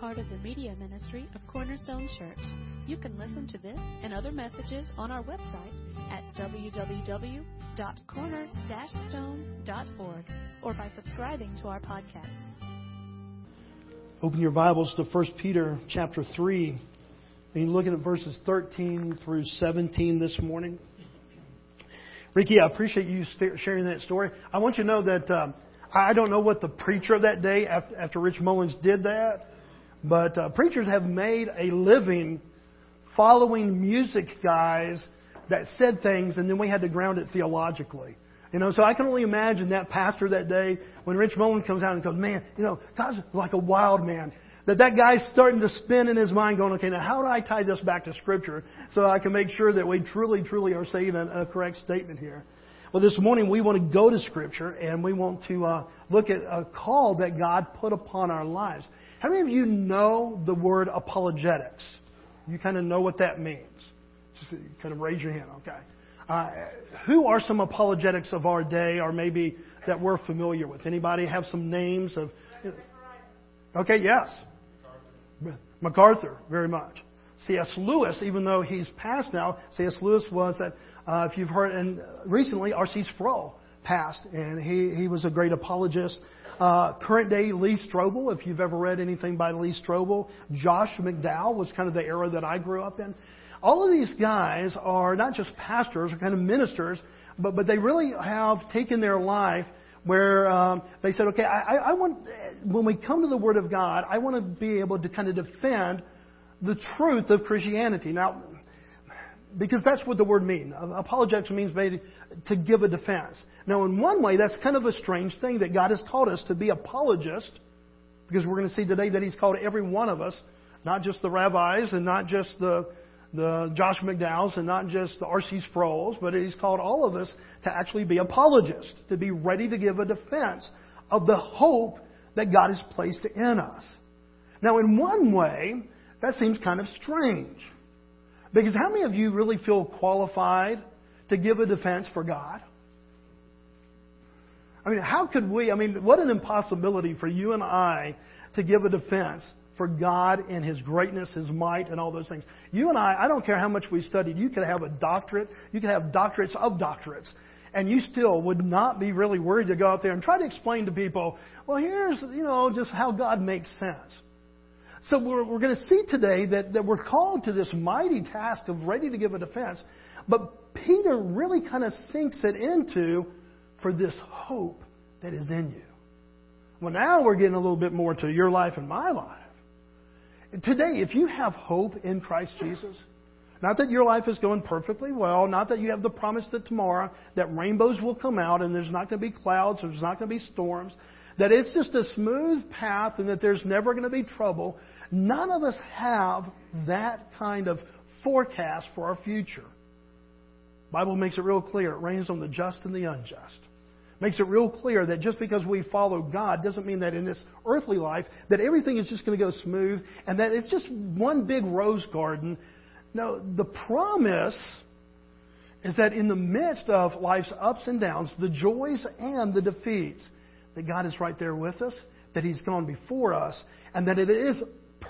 part of the media ministry of Cornerstone Church. You can listen to this and other messages on our website at www.corner-stone.org or by subscribing to our podcast. Open your Bibles to 1 Peter chapter 3. And looking at verses 13 through 17 this morning. Ricky, I appreciate you sharing that story. I want you to know that um, I don't know what the preacher of that day after Rich Mullins did that, but uh, preachers have made a living following music guys that said things, and then we had to ground it theologically. You know, so I can only imagine that pastor that day when Rich Mullins comes out and goes, "Man, you know, God's like a wild man." That that guy's starting to spin in his mind, going, "Okay, now how do I tie this back to Scripture so I can make sure that we truly, truly are saying a, a correct statement here?" Well, this morning we want to go to Scripture and we want to uh, look at a call that God put upon our lives. How many of you know the word apologetics? You kind of know what that means. Just kind of raise your hand, okay? Uh, who are some apologetics of our day, or maybe that we're familiar with? Anybody have some names of? Okay, yes. MacArthur, very much. C.S. Lewis, even though he's passed now, C.S. Lewis was that uh, if you've heard, and recently R.C. Sproul passed, and he, he was a great apologist. Uh, current day Lee Strobel, if you've ever read anything by Lee Strobel. Josh McDowell was kind of the era that I grew up in. All of these guys are not just pastors or kind of ministers, but, but they really have taken their life where um, they said, okay, I, I want, when we come to the Word of God, I want to be able to kind of defend the truth of Christianity. Now, because that's what the word means. Apologetics means to give a defense. Now, in one way, that's kind of a strange thing that God has called us to be apologists, because we're going to see today that He's called every one of us, not just the rabbis and not just the, the Josh McDowells and not just the R.C. Sproul's, but He's called all of us to actually be apologists, to be ready to give a defense of the hope that God has placed in us. Now, in one way, that seems kind of strange. Because how many of you really feel qualified to give a defense for God? I mean, how could we? I mean, what an impossibility for you and I to give a defense for God and His greatness, His might, and all those things. You and I, I don't care how much we studied, you could have a doctorate, you could have doctorates of doctorates, and you still would not be really worried to go out there and try to explain to people, well, here's, you know, just how God makes sense. So we're, we're going to see today that, that we're called to this mighty task of ready to give a defense. But Peter really kind of sinks it into for this hope that is in you. Well, now we're getting a little bit more to your life and my life. Today, if you have hope in Christ Jesus, not that your life is going perfectly well, not that you have the promise that tomorrow that rainbows will come out and there's not going to be clouds, there's not going to be storms, that it's just a smooth path and that there's never going to be trouble. None of us have that kind of forecast for our future. Bible makes it real clear. It rains on the just and the unjust. Makes it real clear that just because we follow God doesn't mean that in this earthly life that everything is just going to go smooth and that it's just one big rose garden. No, the promise is that in the midst of life's ups and downs, the joys and the defeats, that God is right there with us, that He's gone before us, and that it is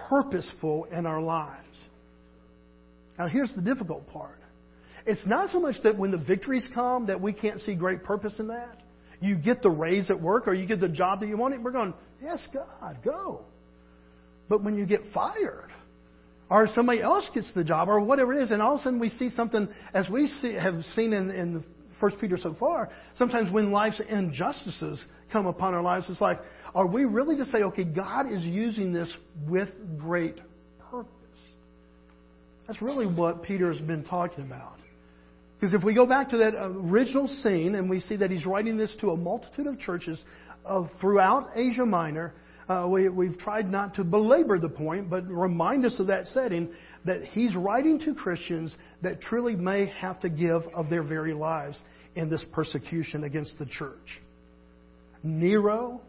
purposeful in our lives. Now, here's the difficult part. It's not so much that when the victories come that we can't see great purpose in that. You get the raise at work or you get the job that you want, we're going, yes, God, go. But when you get fired, or somebody else gets the job, or whatever it is, and all of a sudden we see something, as we see, have seen in, in the First Peter so far, sometimes when life's injustices come upon our lives, it's like, are we really to say, okay, God is using this with great purpose? That's really what Peter has been talking about. Because if we go back to that original scene and we see that he's writing this to a multitude of churches of, throughout Asia Minor, uh, we, we've tried not to belabor the point, but remind us of that setting that he's writing to Christians that truly may have to give of their very lives in this persecution against the church. Nero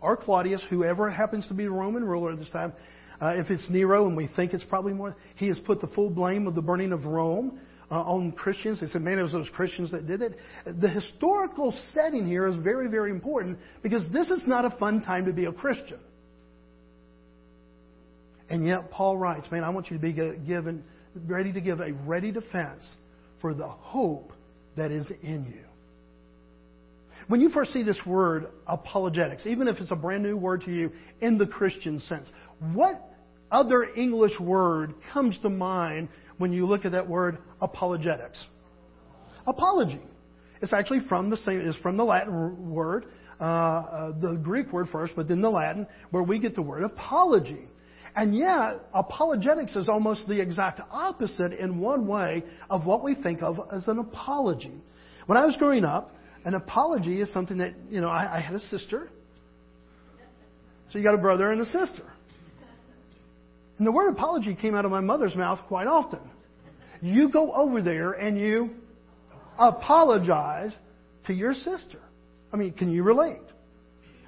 or Claudius, whoever happens to be the Roman ruler at this time, uh, if it's Nero, and we think it's probably more, he has put the full blame of the burning of Rome uh, on Christians. They said, man, it was those Christians that did it. The historical setting here is very, very important because this is not a fun time to be a Christian. And yet Paul writes, man, I want you to be given, ready to give a ready defense for the hope that is in you. When you first see this word apologetics, even if it's a brand new word to you in the Christian sense, what other English word comes to mind when you look at that word apologetics? Apology. It's actually from the same, is from the Latin word, uh, uh, the Greek word first, but then the Latin, where we get the word apology. And yet, apologetics is almost the exact opposite in one way of what we think of as an apology. When I was growing up, an apology is something that, you know, I, I had a sister. So you got a brother and a sister. And the word apology came out of my mother's mouth quite often. You go over there and you apologize to your sister. I mean, can you relate?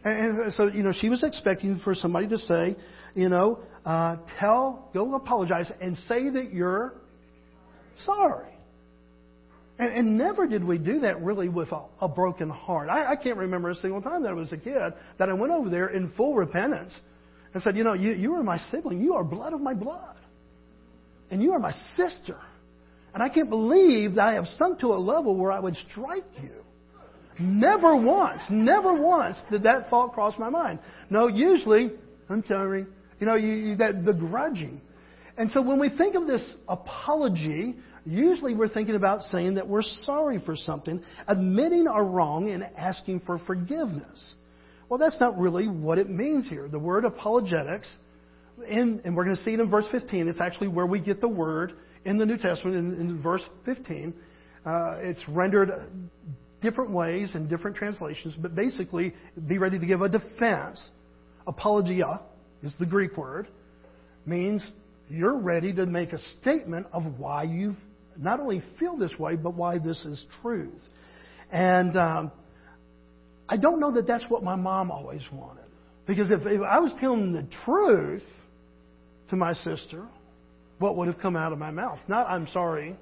And so, you know, she was expecting for somebody to say, you know, uh, tell, go apologize and say that you're sorry. And, and never did we do that really with a, a broken heart. I, I can't remember a single time that I was a kid that I went over there in full repentance and said, you know, you, you are my sibling. You are blood of my blood. And you are my sister. And I can't believe that I have sunk to a level where I would strike you. Never once, never once did that thought cross my mind. No, usually, I'm sorry. You know, you, you that begrudging. And so when we think of this apology, usually we're thinking about saying that we're sorry for something, admitting our wrong, and asking for forgiveness. Well, that's not really what it means here. The word apologetics, in, and we're going to see it in verse 15, it's actually where we get the word in the New Testament, in, in verse 15. Uh, it's rendered different ways in different translations, but basically, be ready to give a defense. Apologia is the Greek word, means you're ready to make a statement of why you not only feel this way, but why this is truth. And um, I don't know that that's what my mom always wanted. Because if, if I was telling the truth to my sister, what would have come out of my mouth? Not, I'm sorry,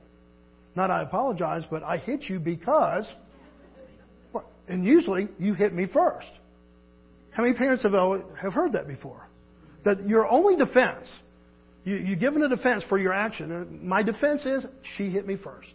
not, I apologize, but I hit you because. And usually, you hit me first. How many parents have, have heard that before? That your only defense, you, you've given a defense for your action. My defense is, she hit me first.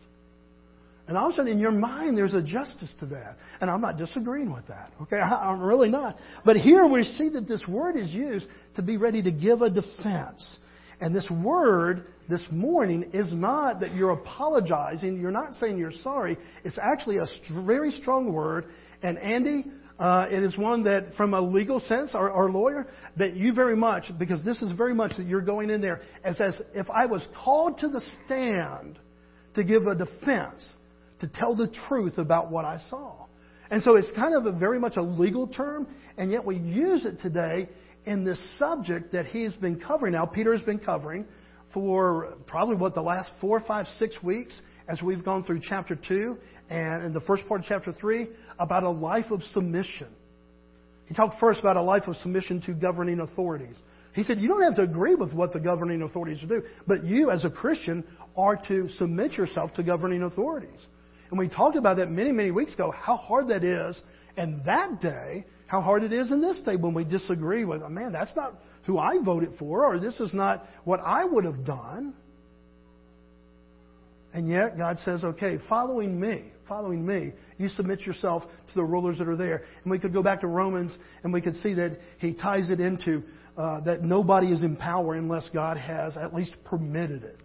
And all of a sudden, in your mind, there's a justice to that. And I'm not disagreeing with that. Okay? I'm really not. But here we see that this word is used to be ready to give a defense. And this word this morning is not that you're apologizing. You're not saying you're sorry. It's actually a very strong word. And Andy, uh, it is one that, from a legal sense, our, our lawyer, that you very much, because this is very much that you're going in there as, as if I was called to the stand to give a defense, to tell the truth about what I saw. And so it's kind of a very much a legal term, and yet we use it today in this subject that he's been covering now, Peter has been covering for probably what the last four, five, six weeks as we've gone through chapter 2 and in the first part of chapter 3 about a life of submission. He talked first about a life of submission to governing authorities. He said, You don't have to agree with what the governing authorities do, but you, as a Christian, are to submit yourself to governing authorities. And we talked about that many, many weeks ago, how hard that is. And that day, how hard it is in this day when we disagree with, oh, man, that's not who I voted for, or this is not what I would have done. And yet, God says, okay, following me, following me, you submit yourself to the rulers that are there. And we could go back to Romans and we could see that he ties it into uh, that nobody is in power unless God has at least permitted it.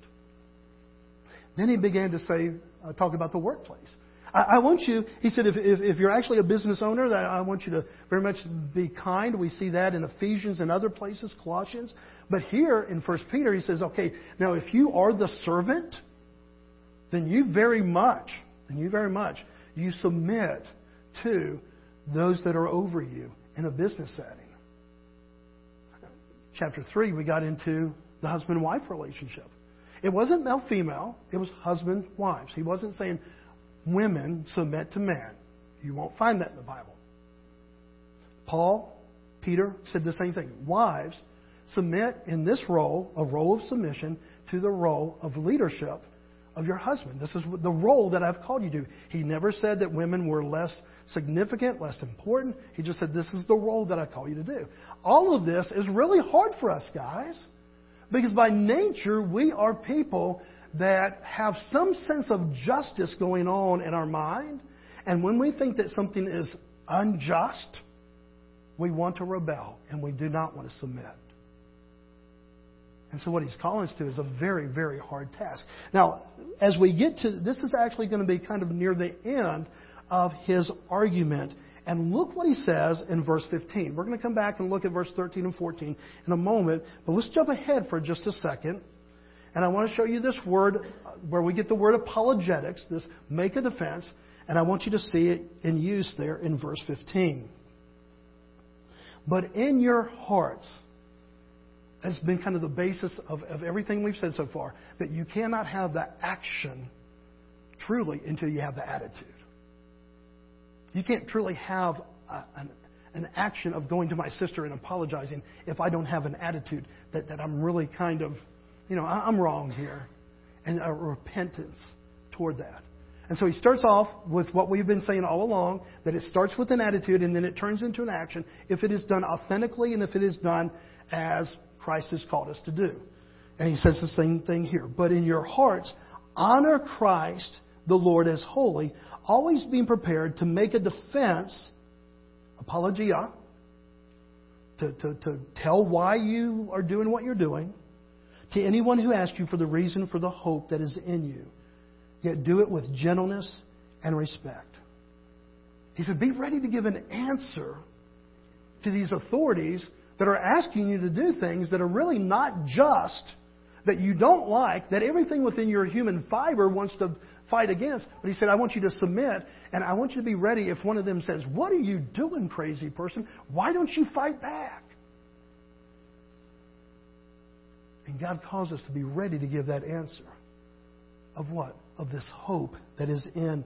Then he began to say, uh, talk about the workplace. I, I want you, he said, if, if, if, you're actually a business owner, that I want you to very much be kind. We see that in Ephesians and other places, Colossians. But here in 1 Peter, he says, okay, now if you are the servant, then you very much, then you very much, you submit to those that are over you in a business setting. Chapter 3, we got into the husband wife relationship. It wasn't male female, it was husband wives. He wasn't saying, women submit to men. You won't find that in the Bible. Paul, Peter said the same thing. Wives, submit in this role, a role of submission, to the role of leadership of your husband. This is the role that I've called you to. He never said that women were less significant, less important. He just said, This is the role that I call you to do. All of this is really hard for us, guys. Because by nature, we are people that have some sense of justice going on in our mind. And when we think that something is unjust, we want to rebel and we do not want to submit. And so, what he's calling us to is a very, very hard task. Now, as we get to this, is actually going to be kind of near the end of his argument. And look what he says in verse 15. We're going to come back and look at verse 13 and 14 in a moment, but let's jump ahead for just a second. And I want to show you this word uh, where we get the word apologetics, this make a defense, and I want you to see it in use there in verse 15. But in your hearts, has been kind of the basis of, of everything we've said so far, that you cannot have the action truly until you have the attitude. You can't truly have a, an, an action of going to my sister and apologizing if I don't have an attitude that, that I'm really kind of, you know, I'm wrong here. And a repentance toward that. And so he starts off with what we've been saying all along that it starts with an attitude and then it turns into an action if it is done authentically and if it is done as Christ has called us to do. And he says the same thing here. But in your hearts, honor Christ the Lord as holy, always being prepared to make a defense, apologia, to, to, to tell why you are doing what you're doing, to anyone who asks you for the reason for the hope that is in you. Yet do it with gentleness and respect. He said, Be ready to give an answer to these authorities that are asking you to do things that are really not just, that you don't like, that everything within your human fiber wants to fight against. But he said, I want you to submit, and I want you to be ready if one of them says, What are you doing, crazy person? Why don't you fight back? And God calls us to be ready to give that answer. Of what? Of this hope that is in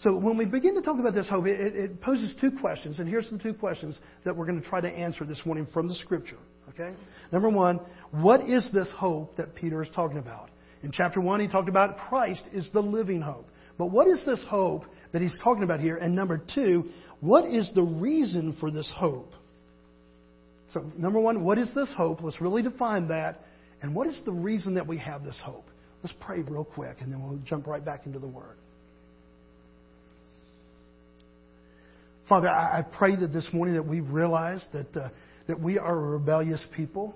so when we begin to talk about this hope, it, it, poses two questions, and here's the two questions that we're going to try to answer this morning from the Scripture. Okay? Number one, what is this hope that Peter is talking about? In chapter one, he talked about Christ is the living hope. But what is this hope that he's talking about here? And number two, what is the reason for this hope? So, number one, what is this hope? Let's really define that. And what is the reason that we have this hope? Let's pray real quick, and then we'll jump right back into the Word. Father, I, pray that this morning that we realize that, uh, that we are a rebellious people.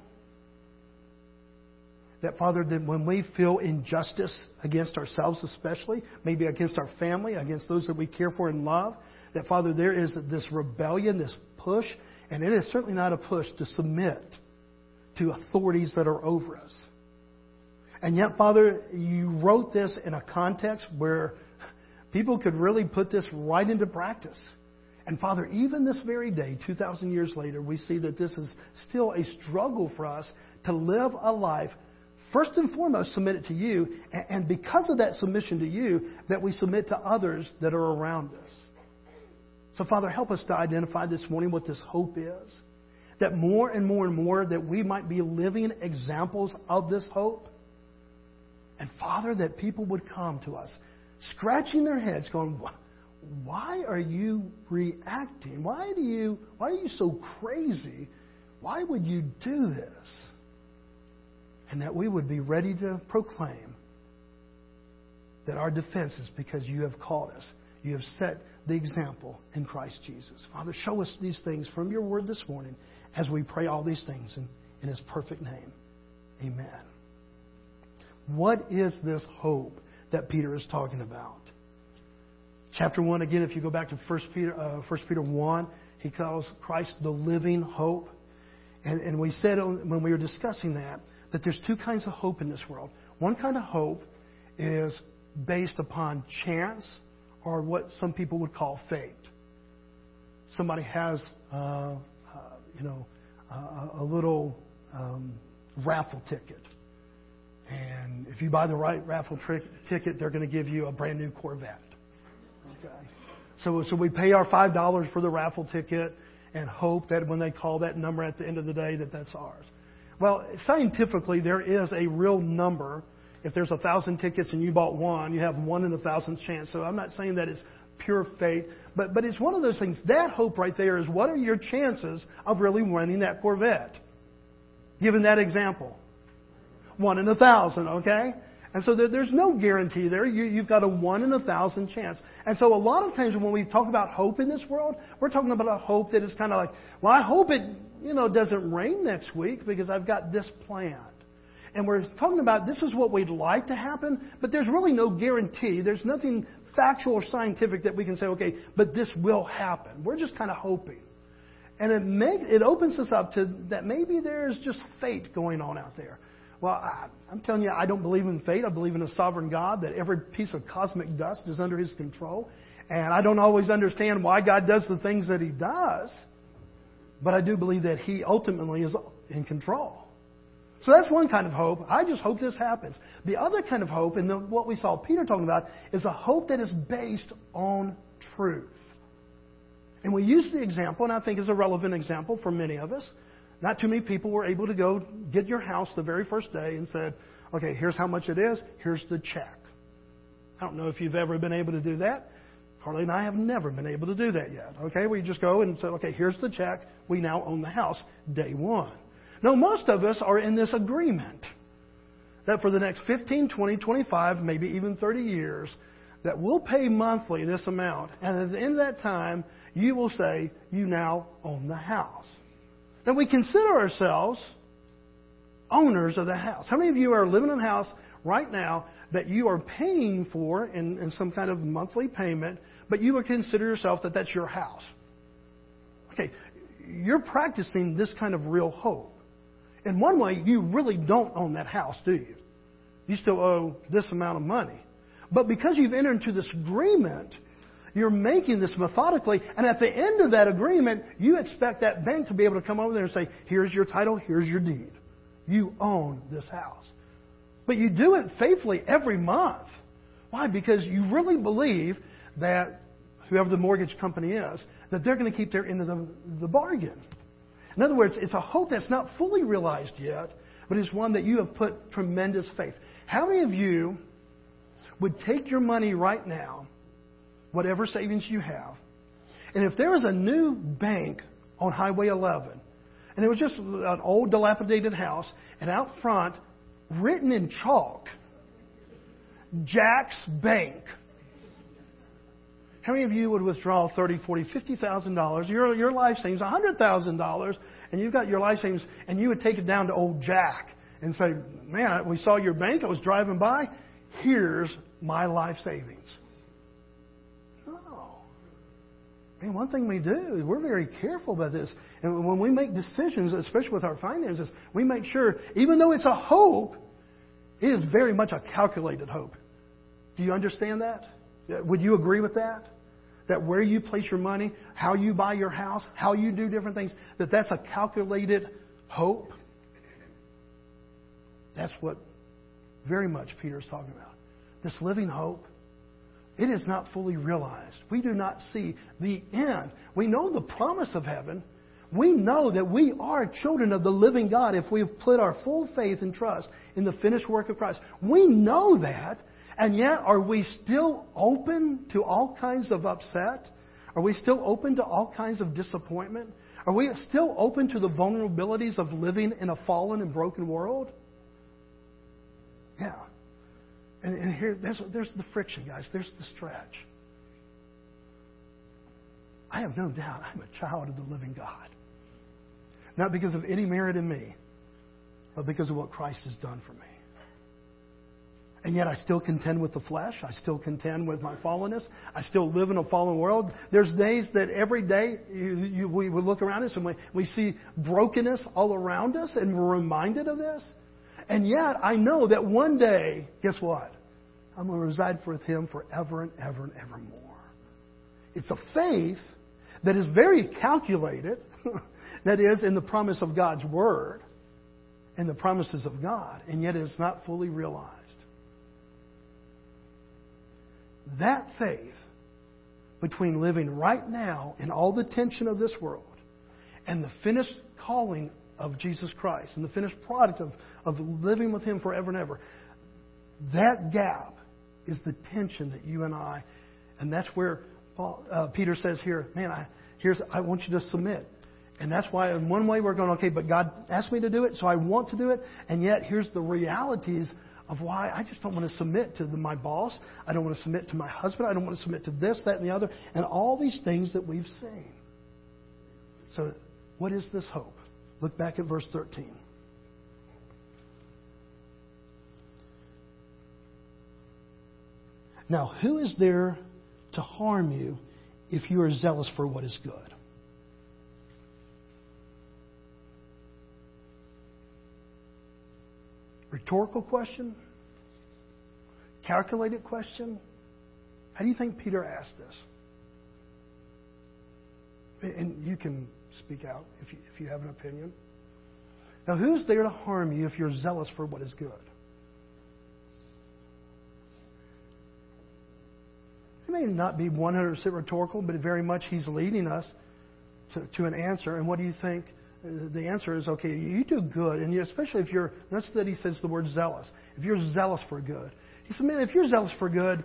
That, Father, that when we feel injustice against ourselves, especially, maybe against our family, against those that we care for and love, that, Father, there is this rebellion, this push, and it is certainly not a push to submit to authorities that are over us. And yet, Father, you wrote this in a context where people could really put this right into practice. And Father, even this very day, 2,000 years later, we see that this is still a struggle for us to live a life, first and foremost, submitted to you, and because of that submission to you, that we submit to others that are around us. So, Father, help us to identify this morning what this hope is. That more and more and more that we might be living examples of this hope. And Father, that people would come to us, scratching their heads, going, why are you reacting? Why do you why are you so crazy? Why would you do this? And that we would be ready to proclaim that our defense is because you have called us. You have set the example in Christ Jesus. Father, show us these things from your word this morning as we pray all these things in, in his perfect name. Amen. What is this hope that Peter is talking about? Chapter 1, again, if you go back to 1 Peter, uh, 1 Peter 1, he calls Christ the living hope. And, and we said when we were discussing that, that there's two kinds of hope in this world. One kind of hope is based upon chance or what some people would call fate. Somebody has, uh, uh, you know, a little um, raffle ticket. And if you buy the right raffle trick, ticket, they're going to give you a brand new Corvette. Okay. So, so we pay our five dollars for the raffle ticket and hope that when they call that number at the end of the day that that's ours. Well, scientifically, there is a real number. If there's a thousand tickets and you bought one, you have one in a thousand chance. So I'm not saying that it's pure fate, but but it's one of those things. That hope right there is what are your chances of really winning that Corvette? given that example. One in a thousand, okay? And so there's no guarantee there. You, have got a one in a thousand chance. And so a lot of times when we talk about hope in this world, we're talking about a hope that is kind of like, well, I hope it, you know, doesn't rain next week because I've got this planned. And we're talking about this is what we'd like to happen, but there's really no guarantee. There's nothing factual or scientific that we can say, okay, but this will happen. We're just kind of hoping. And it, make, it opens us up to that maybe there's just fate going on out there. Well, I, I'm telling you, I don't believe in fate. I believe in a sovereign God, that every piece of cosmic dust is under His control. And I don't always understand why God does the things that He does, but I do believe that He ultimately is in control. So that's one kind of hope. I just hope this happens. The other kind of hope, and what we saw Peter talking about, is a hope that is based on truth. And we use the example, and I think is a relevant example for many of us. Not too many people were able to go get your house the very first day and said, okay, here's how much it is, here's the check. I don't know if you've ever been able to do that. Harley and I have never been able to do that yet. Okay, we just go and say, okay, here's the check. We now own the house day one. No, most of us are in this agreement that for the next 15, 20, 25, maybe even 30 years, that we'll pay monthly this amount. And at the end of that time, you will say, you now own the house. Now we consider ourselves owners of the house. How many of you are living in a house right now that you are paying for in, in some kind of monthly payment, but you would consider yourself that that's your house? Okay, you're practicing this kind of real hope. In one way, you really don't own that house, do you? You still owe this amount of money. But because you've entered into this agreement, you're making this methodically, and at the end of that agreement, you expect that bank to be able to come over there and say, here's your title, here's your deed. You own this house. But you do it faithfully every month. Why? Because you really believe that whoever the mortgage company is, that they're going to keep their end of the, the bargain. In other words, it's a hope that's not fully realized yet, but it's one that you have put tremendous faith. How many of you would take your money right now, whatever savings you have, and if there was a new bank on Highway 11, and it was just an old dilapidated house, and out front, written in chalk, Jack's Bank, how many of you would withdraw thirty, forty, fifty thousand dollars? Your your life savings, a hundred thousand dollars, and you've got your life savings, and you would take it down to old Jack and say, "Man, we saw your bank. I was driving by. Here's my life savings." No. Man, one thing we do is we're very careful about this, and when we make decisions, especially with our finances, we make sure, even though it's a hope, it is very much a calculated hope. Do you understand that? Would you agree with that? That where you place your money, how you buy your house, how you do different things, that that's a calculated hope? That's what very much Peter is talking about. This living hope, it is not fully realized. We do not see the end. We know the promise of heaven. We know that we are children of the living God if we've put our full faith and trust in the finished work of Christ. We know that, and yet, are we still open to all kinds of upset? Are we still open to all kinds of disappointment? Are we still open to the vulnerabilities of living in a fallen and broken world? Yeah. And, and here, there's, there's the friction, guys. There's the stretch. I have no doubt I'm a child of the living God. Not because of any merit in me, but because of what Christ has done for me. And yet I still contend with the flesh. I still contend with my fallenness. I still live in a fallen world. There's days that every day you, you, we, look around us and we, we see brokenness all around us and we're reminded of this. And yet I know that one day, guess what? I'm going to reside with Him forever and ever and evermore. It's a faith that is very calculated, that is, in the promise of God's Word and the promises of God, and yet it's not fully realized. That faith between living right now in all the tension of this world and the finished calling of Jesus Christ and the finished product of, of living with Him forever and ever, that gap is the tension that you and I, and that's where Paul, uh, Peter says here, man, I, here's, I want you to submit. And that's why, in one way, we're going, okay, but God asked me to do it, so I want to do it. And yet, here's the realities of why I just don't want to submit to the, my boss. I don't want to submit to my husband. I don't want to submit to this, that, and the other. And all these things that we've seen. So, what is this hope? Look back at verse 13. Now, who is there to harm you if you are zealous for what is good? Rhetorical question? Calculated question? How do you think Peter asked this? And you can speak out if you, if you have an opinion. Now, who's there to harm you if you're zealous for what is good? It may not be 100% rhetorical, but very much he's leading us to, to an answer. And what do you think? The answer is okay, you do good, and especially if you're, notice that he says the word zealous. If you're zealous for good. He said, man, if you're zealous for good,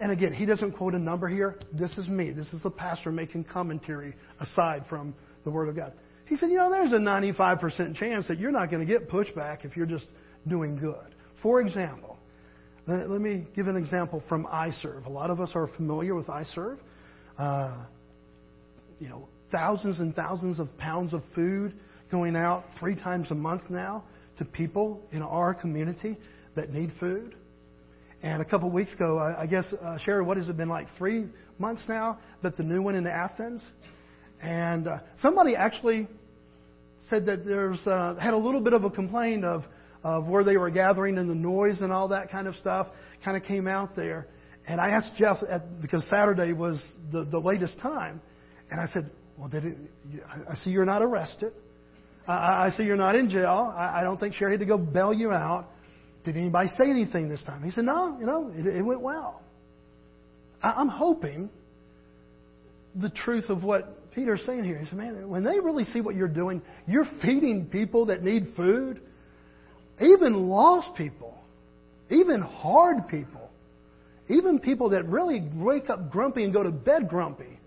and again, he doesn't quote a number here. This is me. This is the pastor making commentary aside from the Word of God. He said, you know, there's a 95% chance that you're not going to get pushback if you're just doing good. For example, let me give an example from iServe. A lot of us are familiar with iServe. Uh, you know, thousands and thousands of pounds of food going out three times a month now to people in our community that need food. And a couple of weeks ago, I guess, uh, Sherry, what has it been like three months now that the new one in Athens? And uh, somebody actually said that there's uh, had a little bit of a complaint of of where they were gathering and the noise and all that kind of stuff kind of came out there. And I asked Jeff at, because Saturday was the the latest time, and I said, "Well, did it? I see you're not arrested. I, I see you're not in jail. I, I don't think Sherry had to go bail you out." Did anybody say anything this time? He said, No, you know, it, it went well. I, I'm hoping the truth of what Peter's saying here. He said, Man, when they really see what you're doing, you're feeding people that need food, even lost people, even hard people, even people that really wake up grumpy and go to bed grumpy.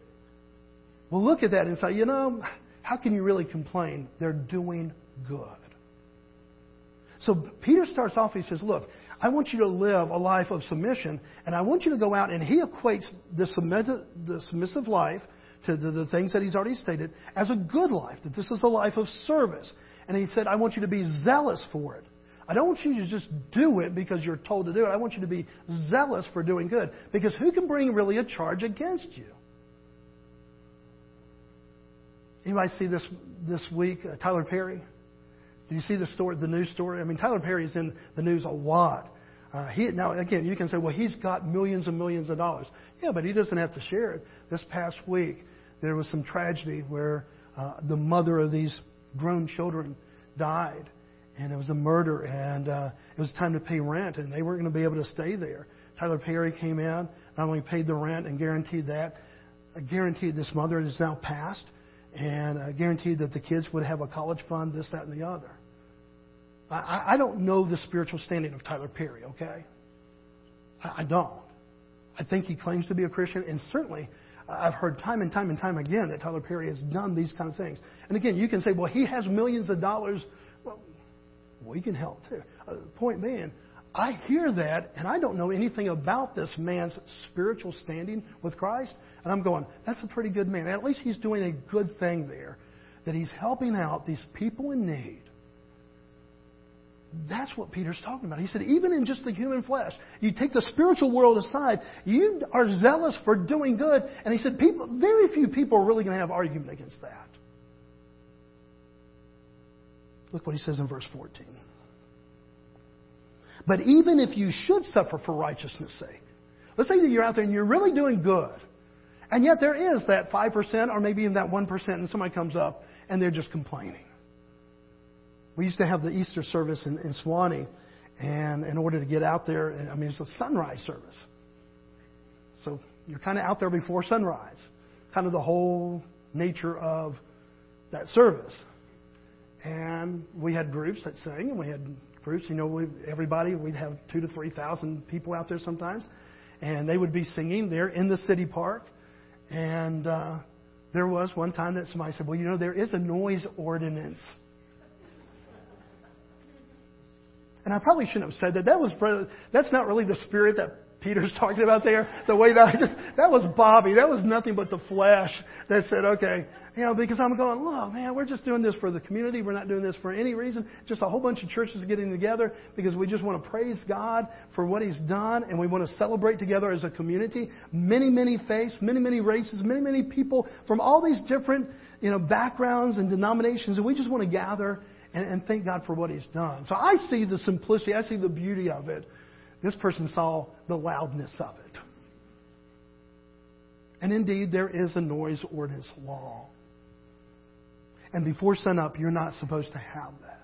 Well, look at that and say, you know, how can you really complain? They're doing good. So Peter starts off, he says, Look, I want you to live a life of submission, and I want you to go out, and he equates the submissive, the submissive life to the, things that he's already stated as a good life, that this is a life of service. And he said, I want you to be zealous for it. I don't want you to just do it because you're told to do it. I want you to be zealous for doing good. Because who can bring really a charge against you? Anybody see this this week? Uh, Tyler Perry. Did you see the story, the news story? I mean, Tyler Perry is in the news a lot. Uh, he, now, again, you can say, well, he's got millions and millions of dollars. Yeah, but he doesn't have to share it. This past week, there was some tragedy where uh, the mother of these grown children died, and it was a murder, and uh, it was time to pay rent, and they weren't going to be able to stay there. Tyler Perry came in, not only paid the rent and guaranteed that, uh, guaranteed this mother is now passed, and uh, guaranteed that the kids would have a college fund, this, that, and the other. I, I don't know the spiritual standing of Tyler Perry, okay? I, I don't. I think he claims to be a Christian, and certainly I've heard time and time and time again that Tyler Perry has done these kind of things. And again, you can say, well, he has millions of dollars. Well, we can help too. Uh, point being, I hear that, and I don't know anything about this man's spiritual standing with Christ. And I'm going, that's a pretty good man. At least he's doing a good thing there, that he's helping out these people in need. That's what Peter's talking about. He said, even in just the human flesh, you take the spiritual world aside, you are zealous for doing good. And he said, people, very few people are really going to have argument against that. Look what he says in verse 14. But even if you should suffer for righteousness' sake, let's say that you're out there and you're really doing good, and yet there is that 5% or maybe even that 1%, and somebody comes up and they're just complaining. We used to have the Easter service in, in Suwanee, and in order to get out there, I mean, it's a sunrise service. So you're kind of out there before sunrise, kind of the whole nature of that service. And we had groups that sang, and we had groups, you know, we, everybody, we'd have two to three thousand people out there sometimes, and they would be singing there in the city park. And uh, There was one time that somebody said, Well, you know, there is a noise ordinance. And I probably shouldn't have said that. That was that's not really the spirit that Peter's talking about there. The way that I just that was Bobby. That was nothing but the flesh that said, okay, you know, because I'm going, look, man, we're just doing this for the community. We're not doing this for any reason. Just a whole bunch of churches getting together because we just want to praise God for what He's done and we want to celebrate together as a community. Many, many faiths, many, many races, many, many people from all these different, you know, backgrounds and denominations, and we just want to gather and, and thank God for what He's done. So I see the simplicity, I see the beauty of it. This person saw the loudness of it. And indeed, there is a noise ordinance law. And before sunup, you're not supposed to have that.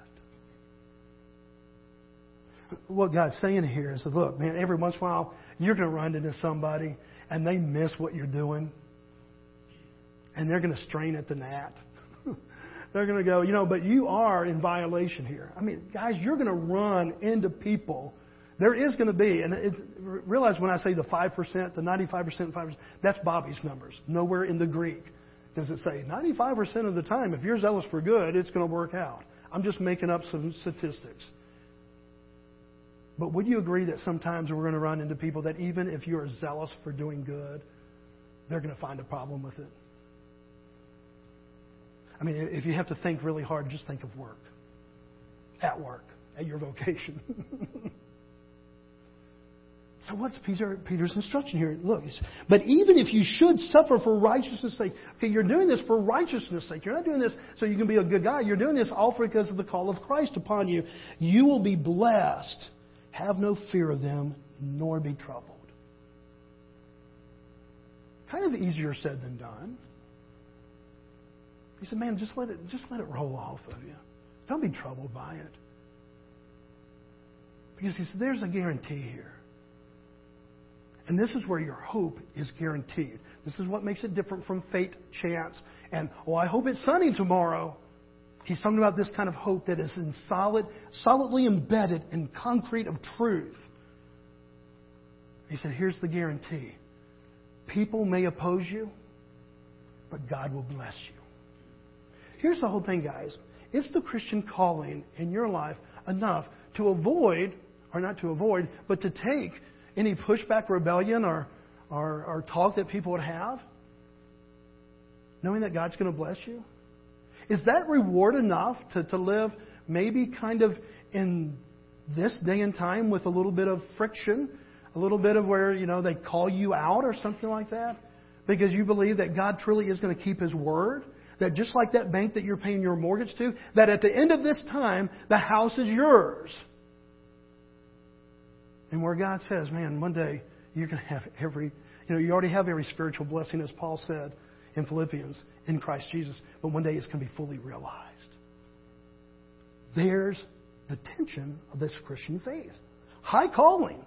What God's saying here is, look, man, every once in a while, you're going to run into somebody and they miss what you're doing. And they're going to strain at the gnat. They're going to go, you know, but you are in violation here. I mean, guys, you're going to run into people. There is going to be, and it, realize when I say the 5%, the 95%, 5%, that's Bobby's numbers. Nowhere in the Greek does it say 95% of the time, if you're zealous for good, it's going to work out. I'm just making up some statistics. But would you agree that sometimes we're going to run into people that even if you're zealous for doing good, they're going to find a problem with it? I mean, if you have to think really hard, just think of work. At work, at your vocation. So what's Peter, Peter's instruction here? Look, but even if you should suffer for righteousness' sake, okay, you're doing this for righteousness' sake. You're not doing this so you can be a good guy. You're doing this all because of the call of Christ upon you. You will be blessed. Have no fear of them, nor be troubled. Kind of easier said than done. He said, "Man, just let it, just let it roll off of you. Don't be troubled by it." Because he said, "There's a guarantee here." And this is where your hope is guaranteed. This is what makes it different from fate, chance, and, oh, I hope it's sunny tomorrow. He's talking about this kind of hope that is in solid, solidly embedded in concrete of truth. He said, here's the guarantee. People may oppose you, but God will bless you. Here's the whole thing, guys. It's the Christian calling in your life enough to avoid, or not to avoid, but to take any pushback, rebellion, or, or, or talk that people would have? Knowing that God's going to bless you? Is that reward enough to, to live maybe kind of in this day and time with a little bit of friction, a little bit of where, you know, they call you out or something like that? Because you believe that God truly is going to keep His word? That just like that bank that you're paying your mortgage to, that at the end of this time, the house is yours. And where God says, man, one day you're going to have every, you know, you already have every spiritual blessing, as Paul said in Philippians, in Christ Jesus, but one day it's going to be fully realized. There's the tension of this Christian faith. High calling.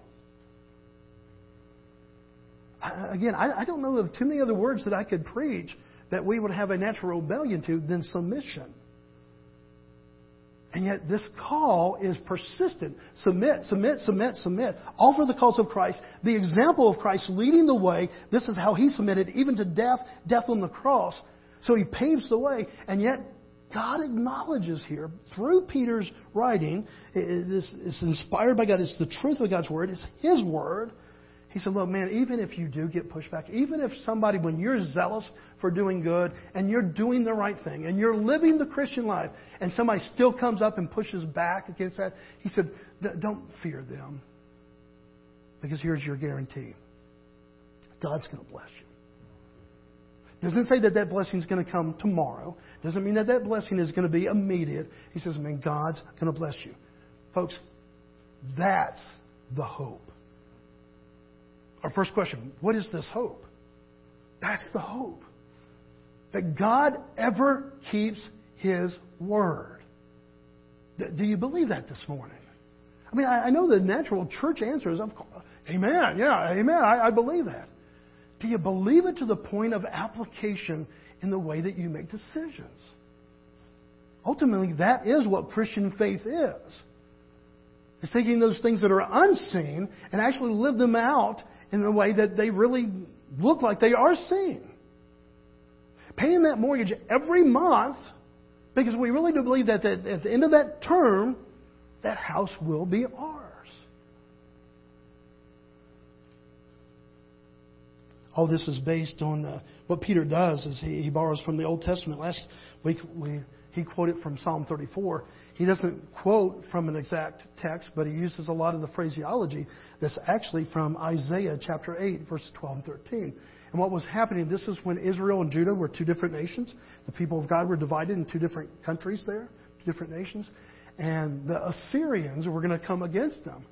I, again, I, I don't know of too many other words that I could preach that we would have a natural rebellion to than submission. And yet this call is persistent. Submit, submit, submit, submit. For the cause of Christ. The example of Christ leading the way. This is how he submitted even to death, death on the cross. So he paves the way. And yet God acknowledges here through Peter's writing, it's inspired by God. It's the truth of God's word. It's his word. He said, Look, man, even if you do get pushback, even if somebody, when you're zealous for doing good and you're doing the right thing and you're living the Christian life and somebody still comes up and pushes back against that, he said, Don't fear them. Because here's your guarantee God's going to bless you. Doesn't say that that blessing is going to come tomorrow. Doesn't mean that that blessing is going to be immediate. He says, man, God's going to bless you. Folks, that's the hope. Our first question what is this hope? That's the hope. That God ever keeps His word. Do you believe that this morning? I mean, I know the natural church answer is, Amen. Yeah, Amen. I, I believe that. Do you believe it to the point of application in the way that you make decisions? Ultimately, that is what Christian faith is. It's taking those things that are unseen and actually live them out in the way that they really look like they are seen. paying that mortgage every month because we really do believe that at the end of that term, that house will be ours. All this is based on uh, what Peter does is he, he borrows from the Old Testament. Last week we, he quoted from Psalm 34. He doesn't quote from an exact text, but he uses a lot of the phraseology that's actually from Isaiah chapter 8, verses 12 and 13. And what was happening, this is when Israel and Judah were two different nations. The people of God were divided in two different countries there, two different nations. And the Assyrians were going to come against them.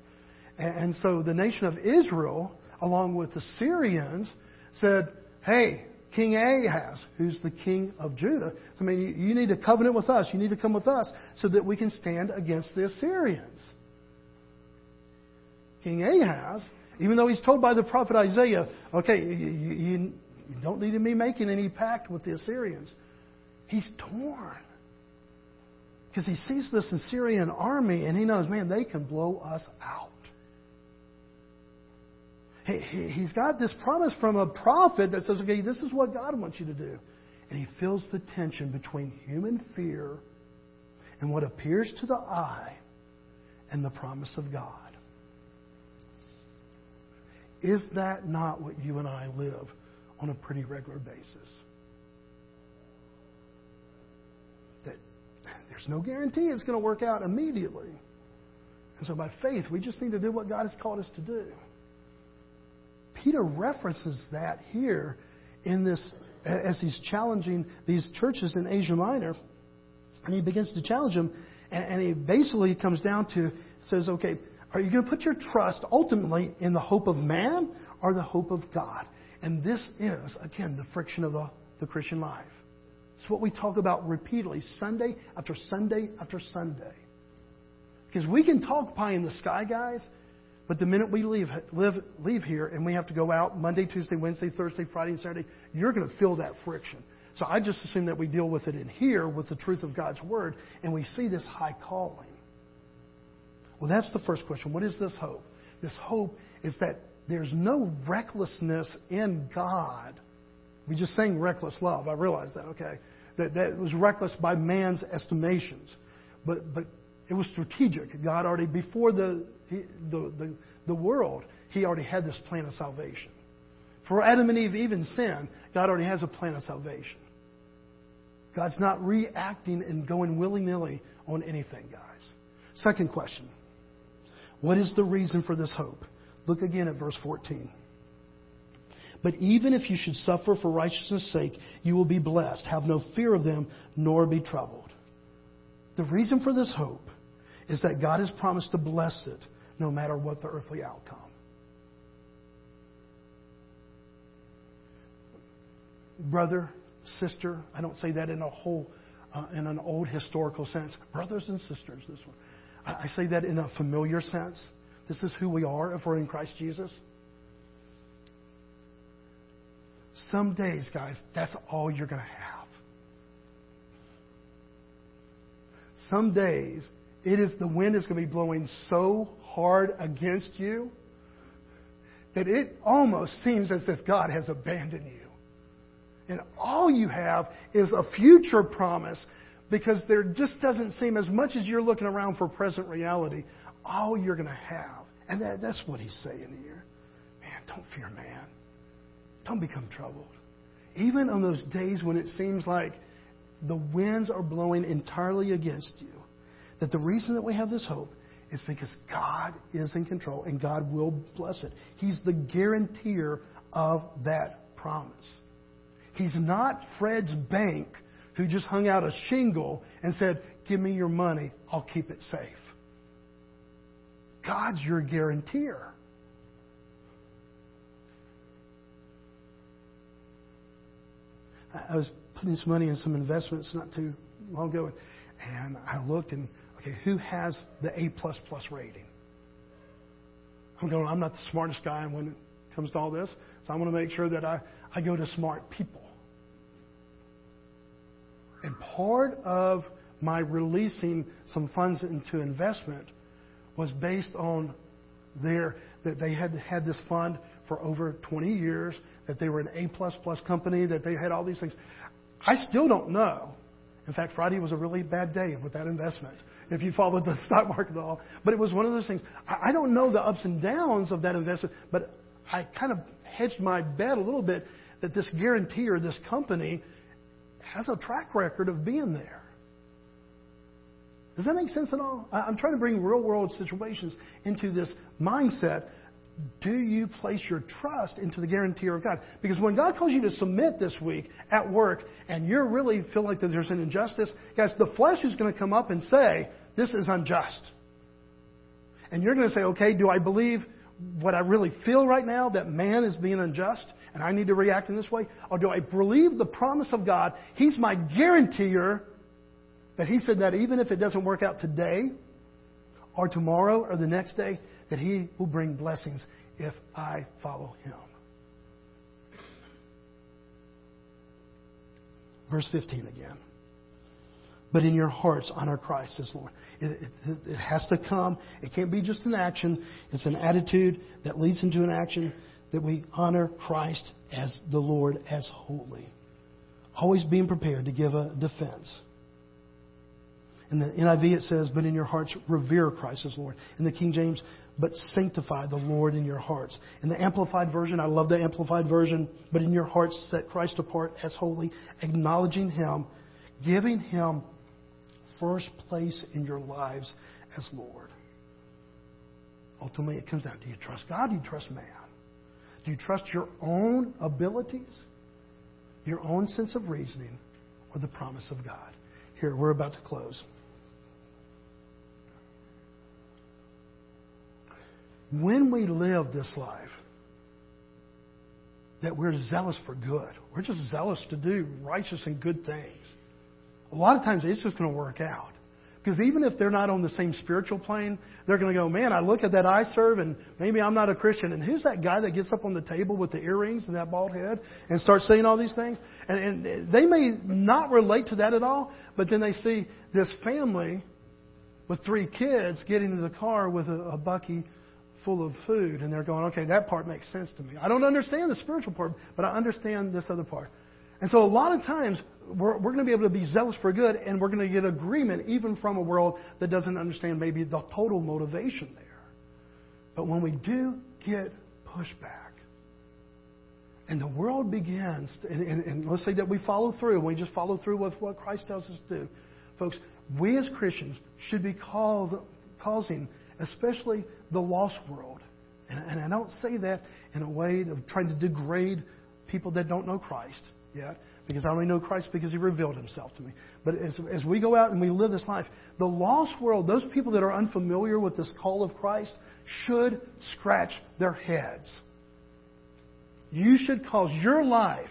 And so the nation of Israel, along with the Syrians, said, Hey, King Ahaz, who's the king of Judah, I mean, you, you need to covenant with us. You need to come with us so that we can stand against the Assyrians. King Ahaz, even though he's told by the prophet Isaiah, okay, you, you, you don't need to be making any pact with the Assyrians, he's torn. Because he sees this Assyrian army and he knows, man, they can blow us out he's got this promise from a prophet that says, okay, this is what God wants you to do. And he feels the tension between human fear and what appears to the eye and the promise of God. Is that not what you and I live on a pretty regular basis? That there's no guarantee it's going to work out immediately. And so by faith, we just need to do what God has called us to do. Peter references that here in this as he's challenging these churches in Asia Minor, and he begins to challenge them, and, and he basically comes down to says, okay, are you going to put your trust ultimately in the hope of man or the hope of God? And this is again the friction of the, the Christian life. It's what we talk about repeatedly, Sunday after Sunday after Sunday. Because we can talk pie in the sky, guys, but the minute we leave, live, leave here and we have to go out Monday, Tuesday, Wednesday, Thursday, Friday, and Saturday, you're going to feel that friction. So I just assume that we deal with it in here with the truth of God's Word and we see this high calling. Well, that's the first question. What is this hope? This hope is that there's no recklessness in God. We just sang reckless love. I realize that, okay? That, that was reckless by man's estimations. But, but it was strategic. God already, before the, the, the, the world, He already had this plan of salvation. For Adam and Eve, even sin, God already has a plan of salvation. God's not reacting and going willy nilly on anything, guys. Second question What is the reason for this hope? Look again at verse 14. But even if you should suffer for righteousness' sake, you will be blessed. Have no fear of them, nor be troubled. The reason for this hope is that God has promised to bless it no matter what the earthly outcome. Brother, sister, I don't say that in a whole, uh, in an old historical sense. Brothers and sisters, this one. I, I say that in a familiar sense. This is who we are if we're in Christ Jesus. Some days, guys, that's all you're going to have. Some days, it is the wind is going to be blowing so hard against you that it almost seems as if God has abandoned you. And all you have is a future promise because there just doesn't seem, as much as you're looking around for present reality, all you're going to have. And that, that's what he's saying here. Man, don't fear man. Don't become troubled. Even on those days when it seems like the winds are blowing entirely against you, that the reason that we have this hope is because God is in control and God will bless it. He's the guarantor of that promise. He's not Fred's bank who just hung out a shingle and said, Give me your money, I'll keep it safe. God's your guarantor. I was putting some money in some investments not too long ago, and I looked and Okay, who has the A plus plus rating? I'm going, I'm not the smartest guy when it comes to all this, so I want to make sure that I, I go to smart people. And part of my releasing some funds into investment was based on their that they had had this fund for over 20 years, that they were an A plus plus company, that they had all these things. I still don't know. In fact, Friday was a really bad day with that investment, if you followed the stock market at all. But it was one of those things. I don't know the ups and downs of that investment, but I kind of hedged my bet a little bit that this guarantor, this company, has a track record of being there. Does that make sense at all? I'm trying to bring real world situations into this mindset. Do you place your trust into the guarantee of God? Because when God calls you to submit this week at work and you really feel like that there's an injustice, guys, the flesh is going to come up and say, this is unjust. And you're going to say, okay, do I believe what I really feel right now, that man is being unjust and I need to react in this way? Or do I believe the promise of God? He's my guarantor that He said that even if it doesn't work out today or tomorrow or the next day, that He will bring blessings if I follow Him. Verse 15 again. But in your hearts, honor Christ as Lord. It, it, it, has to come. It can't be just an action. It's an attitude that leads into an action that we honor Christ as the Lord, as holy. Always being prepared to give a defense. In the NIV it says, but in your hearts revere Christ as Lord. In the King James, but sanctify the Lord in your hearts. In the Amplified Version, I love the Amplified Version, but in your hearts set Christ apart as holy, acknowledging Him, giving Him first place in your lives as Lord. Ultimately, it comes down do you trust God? Do you trust man? Do you trust your own abilities, your own sense of reasoning, or the promise of God? Here, we're about to close. When we live this life, that we're zealous for good. We're just zealous to do righteous and good things. A lot of times it's just going to work out. Because even if they're not on the same spiritual plane, they're going to go, man, I look at that I serve and maybe I'm not a Christian. And who's that guy that gets up on the table with the earrings and that bald head and starts saying all these things? And, and they may not relate to that at all, but then they see this family with three kids getting into the car with a, a bucky full of food and they're going, okay, that part makes sense to me. I don't understand the spiritual part, but I understand this other part. And so a lot of times we're, we're going to be able to be zealous for good, and we're going to get agreement even from a world that doesn't understand maybe the total motivation there. But when we do get pushback, and the world begins, and, and, and let's say that we follow through, and we just follow through with what Christ tells us to do, folks, we as Christians should be called, causing, especially the lost world, and, I don't say that in a way of trying to degrade people that don't know Christ yet because I only know Christ because He revealed Himself to me. But as, as we go out and we live this life, the lost world, those people that are unfamiliar with this call of Christ, should scratch their heads. You should cause your life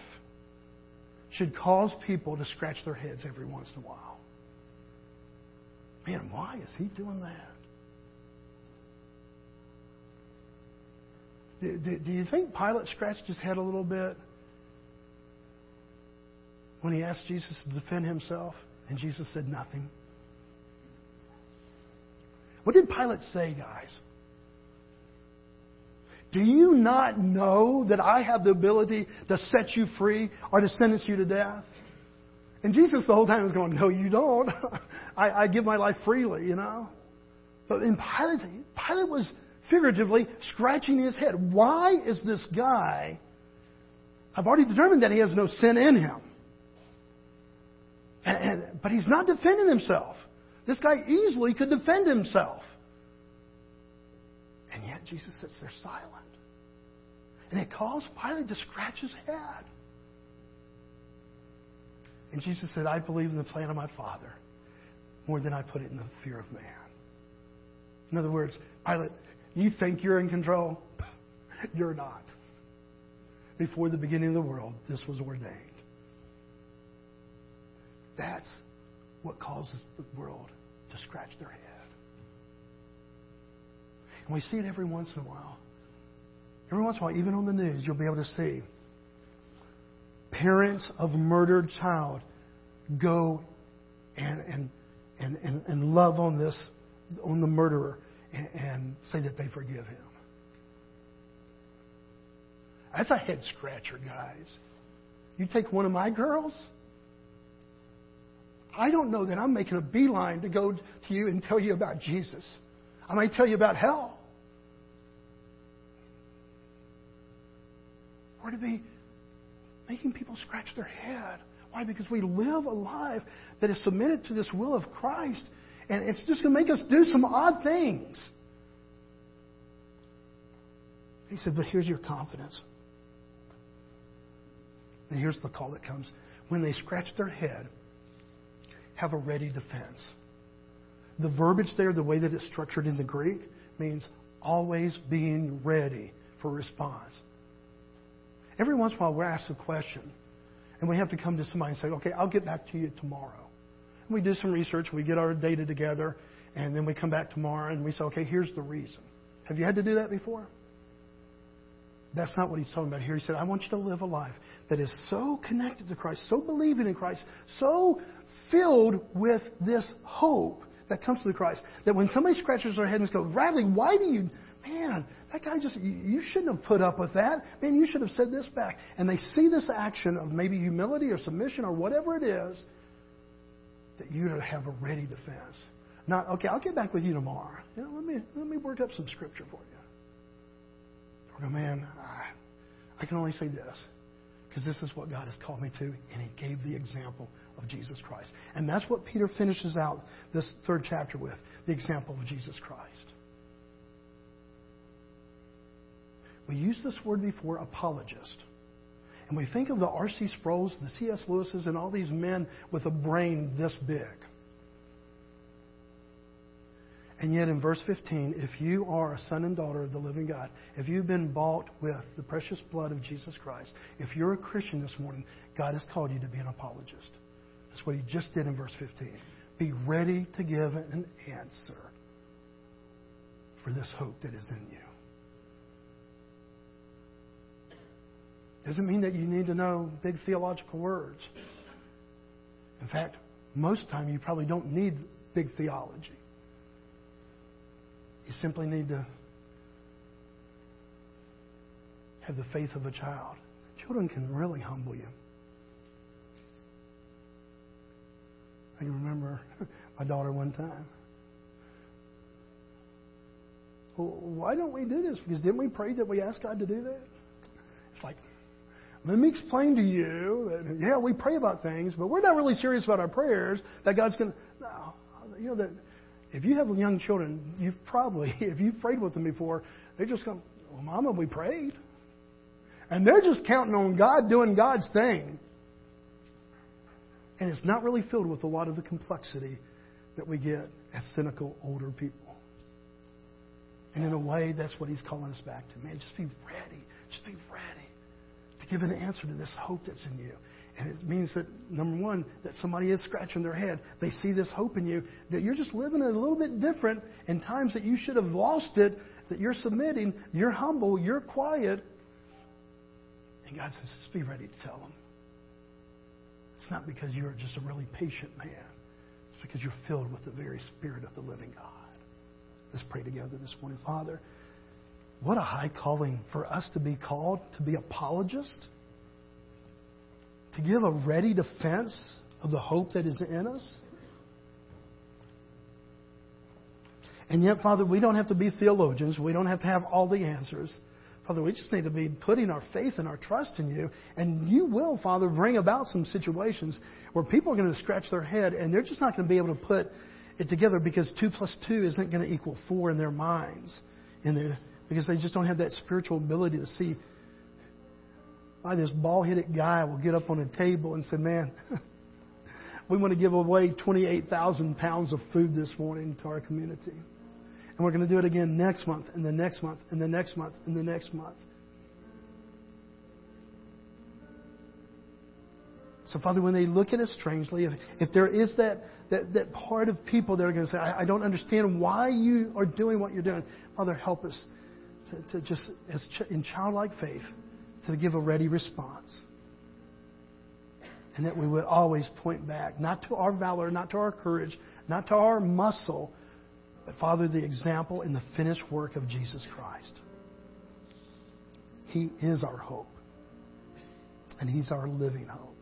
should cause people to scratch their heads every once in a while. Man, why is he doing that? Do, do, do you think Pilate scratched his head a little bit? when he asked Jesus to defend himself, and Jesus said nothing? What did Pilate say, guys? Do you not know that I have the ability to set you free or to sentence you to death? And Jesus the whole time was going, No, you don't. I, I give my life freely, you know. But in Pilate, Pilate was figuratively scratching his head. Why is this guy? I've already determined that he has no sin in him. And, and, but he's not defending himself. This guy easily could defend himself. And yet Jesus sits there silent. And it caused Pilate to scratch his head. And Jesus said, I believe in the plan of my Father more than I put it in the fear of man. In other words, Pilate, you think you're in control? You're not. Before the beginning of the world, this was ordained. That's what causes the world to scratch their head. And we see it every once in a while. Every once in a while, even on the news, you'll be able to see parents of murdered child go and, and, and, and, and love on this, on the murderer, and, and say that they forgive him. That's a head scratcher, guys. You take one of my girls, I don't know that I'm making a beeline to go to you and tell you about Jesus. I might tell you about hell. Where do they making people scratch their head. Why? Because we live a life that is submitted to this will of Christ, and it's just going to make us do some odd things. He said, But here's your confidence. And here's the call that comes. When they scratch their head, have a ready defense. The verbiage there, the way that it's structured in the Greek, means always being ready for response. Every once in a while, we're asked a question, and we have to come to somebody and say, okay, I'll get back to you tomorrow. We do some research, we get our data together, and then we come back tomorrow and we say, okay, here's the reason. Have you had to do that before? That's not what he's talking about here. He said, I want you to live a life that is so connected to Christ, so believing in Christ, so filled with this hope that comes through Christ, that when somebody scratches their head and goes, why do you, man, that guy just, you shouldn't have put up with that. Man, you should have said this back. And they see this action of maybe humility or submission or whatever it is, that you have a ready defense. Not, okay, I'll get back with you tomorrow. You know, let, me, let me work up some scripture for you. Or, man, I, I can only say this because this is what God has called me to, and He gave the example of Jesus Christ. And that's what Peter finishes out this third chapter with the example of Jesus Christ. We used this word before, apologist. And we think of the R.C. Sproul's, the C.S. Lewis's, and all these men with a brain this big. And yet, in verse 15, if you are a son and daughter of the living God, if you've been bought with the precious blood of Jesus Christ, if you're a Christian this morning, God has called you to be an apologist. That's what he just did in verse 15. Be ready to give an answer for this hope that is in you. Doesn't mean that you need to know big theological words. In fact, most of the time you probably don't need big theology. You simply need to have the faith of a child. Children can really humble you. I can remember my daughter one time. Why don't we do this? Because didn't we pray that we asked God to do that? Let me explain to you that, yeah, we pray about things, but we're not really serious about our prayers, that God's going to. No. You know, that if you have young children, you've probably, if you've prayed with them before, they're just going, well, Mama, we prayed. And they're just counting on God doing God's thing. And it's not really filled with a lot of the complexity that we get as cynical older people. And in a way, that's what he's calling us back to. Man, just be ready. Just be ready give an answer to this hope that's in you. And it means that, number one, that somebody is scratching their head. They see this hope in you, that you're just living it a little bit different in times that you should have lost it, that you're submitting, you're humble, you're quiet. And God says, just be ready to tell them. It's not because you're just a really patient man. It's because you're filled with the very Spirit of the living God. Let's pray together this morning. Father, what a high calling for us to be called to be apologists to give a ready defense of the hope that is in us. And yet, Father, we don't have to be theologians. We don't have to have all the answers. Father, we just need to be putting our faith and our trust in you. And you will, Father, bring about some situations where people are going to scratch their head and they're just not going to be able to put it together because 2 plus 2 isn't going to equal 4 in their minds. In their, because they just don't have that spiritual ability to see why this bald headed guy will get up on a table and say, Man, we want to give away 28,000 pounds of food this morning to our community. And we're going to do it again next month, and the next month, and the next month, and the next month. So, Father, when they look at us strangely, if, if there is that, that, that part of people that are going to say, I, I don't understand why you are doing what you're doing, Father, help us to, to just, as ch- in childlike faith, to give a ready response. And that we would always point back, not to our valor, not to our courage, not to our muscle, but Father, the example in the finished work of Jesus Christ. He is our hope. And He's our living hope.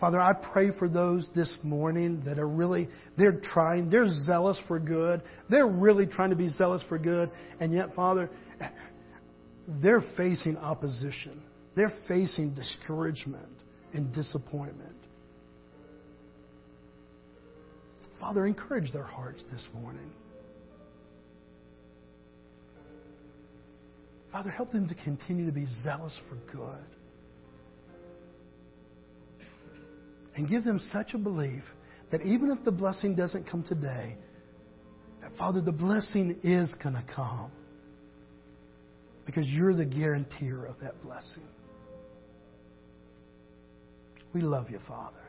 Father, I pray for those this morning that are really, they're trying, they're zealous for good. They're really trying to be zealous for good. And yet, Father, they're facing opposition. They're facing discouragement and disappointment. Father, encourage their hearts this morning. Father, help them to continue to be zealous for good. And give them such a belief that even if the blessing doesn't come today, that Father, the blessing is going to come. Because you're the guarantor of that blessing. We love you, Father.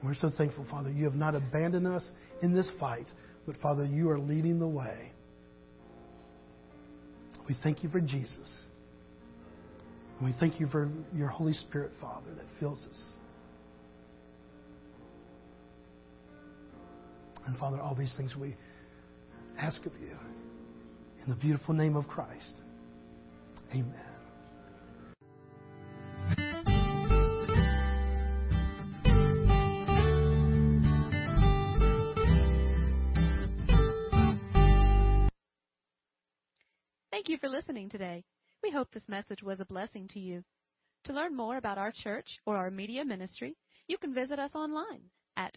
And we're so thankful, Father, you have not abandoned us in this fight, but Father, you are leading the way. We thank you for Jesus. And we thank you for your Holy Spirit, Father, that fills us. And Father, all these things we ask of you in the beautiful name of Christ. Amen. Thank you for listening today. We hope this message was a blessing to you. To learn more about our church or our media ministry, you can visit us online at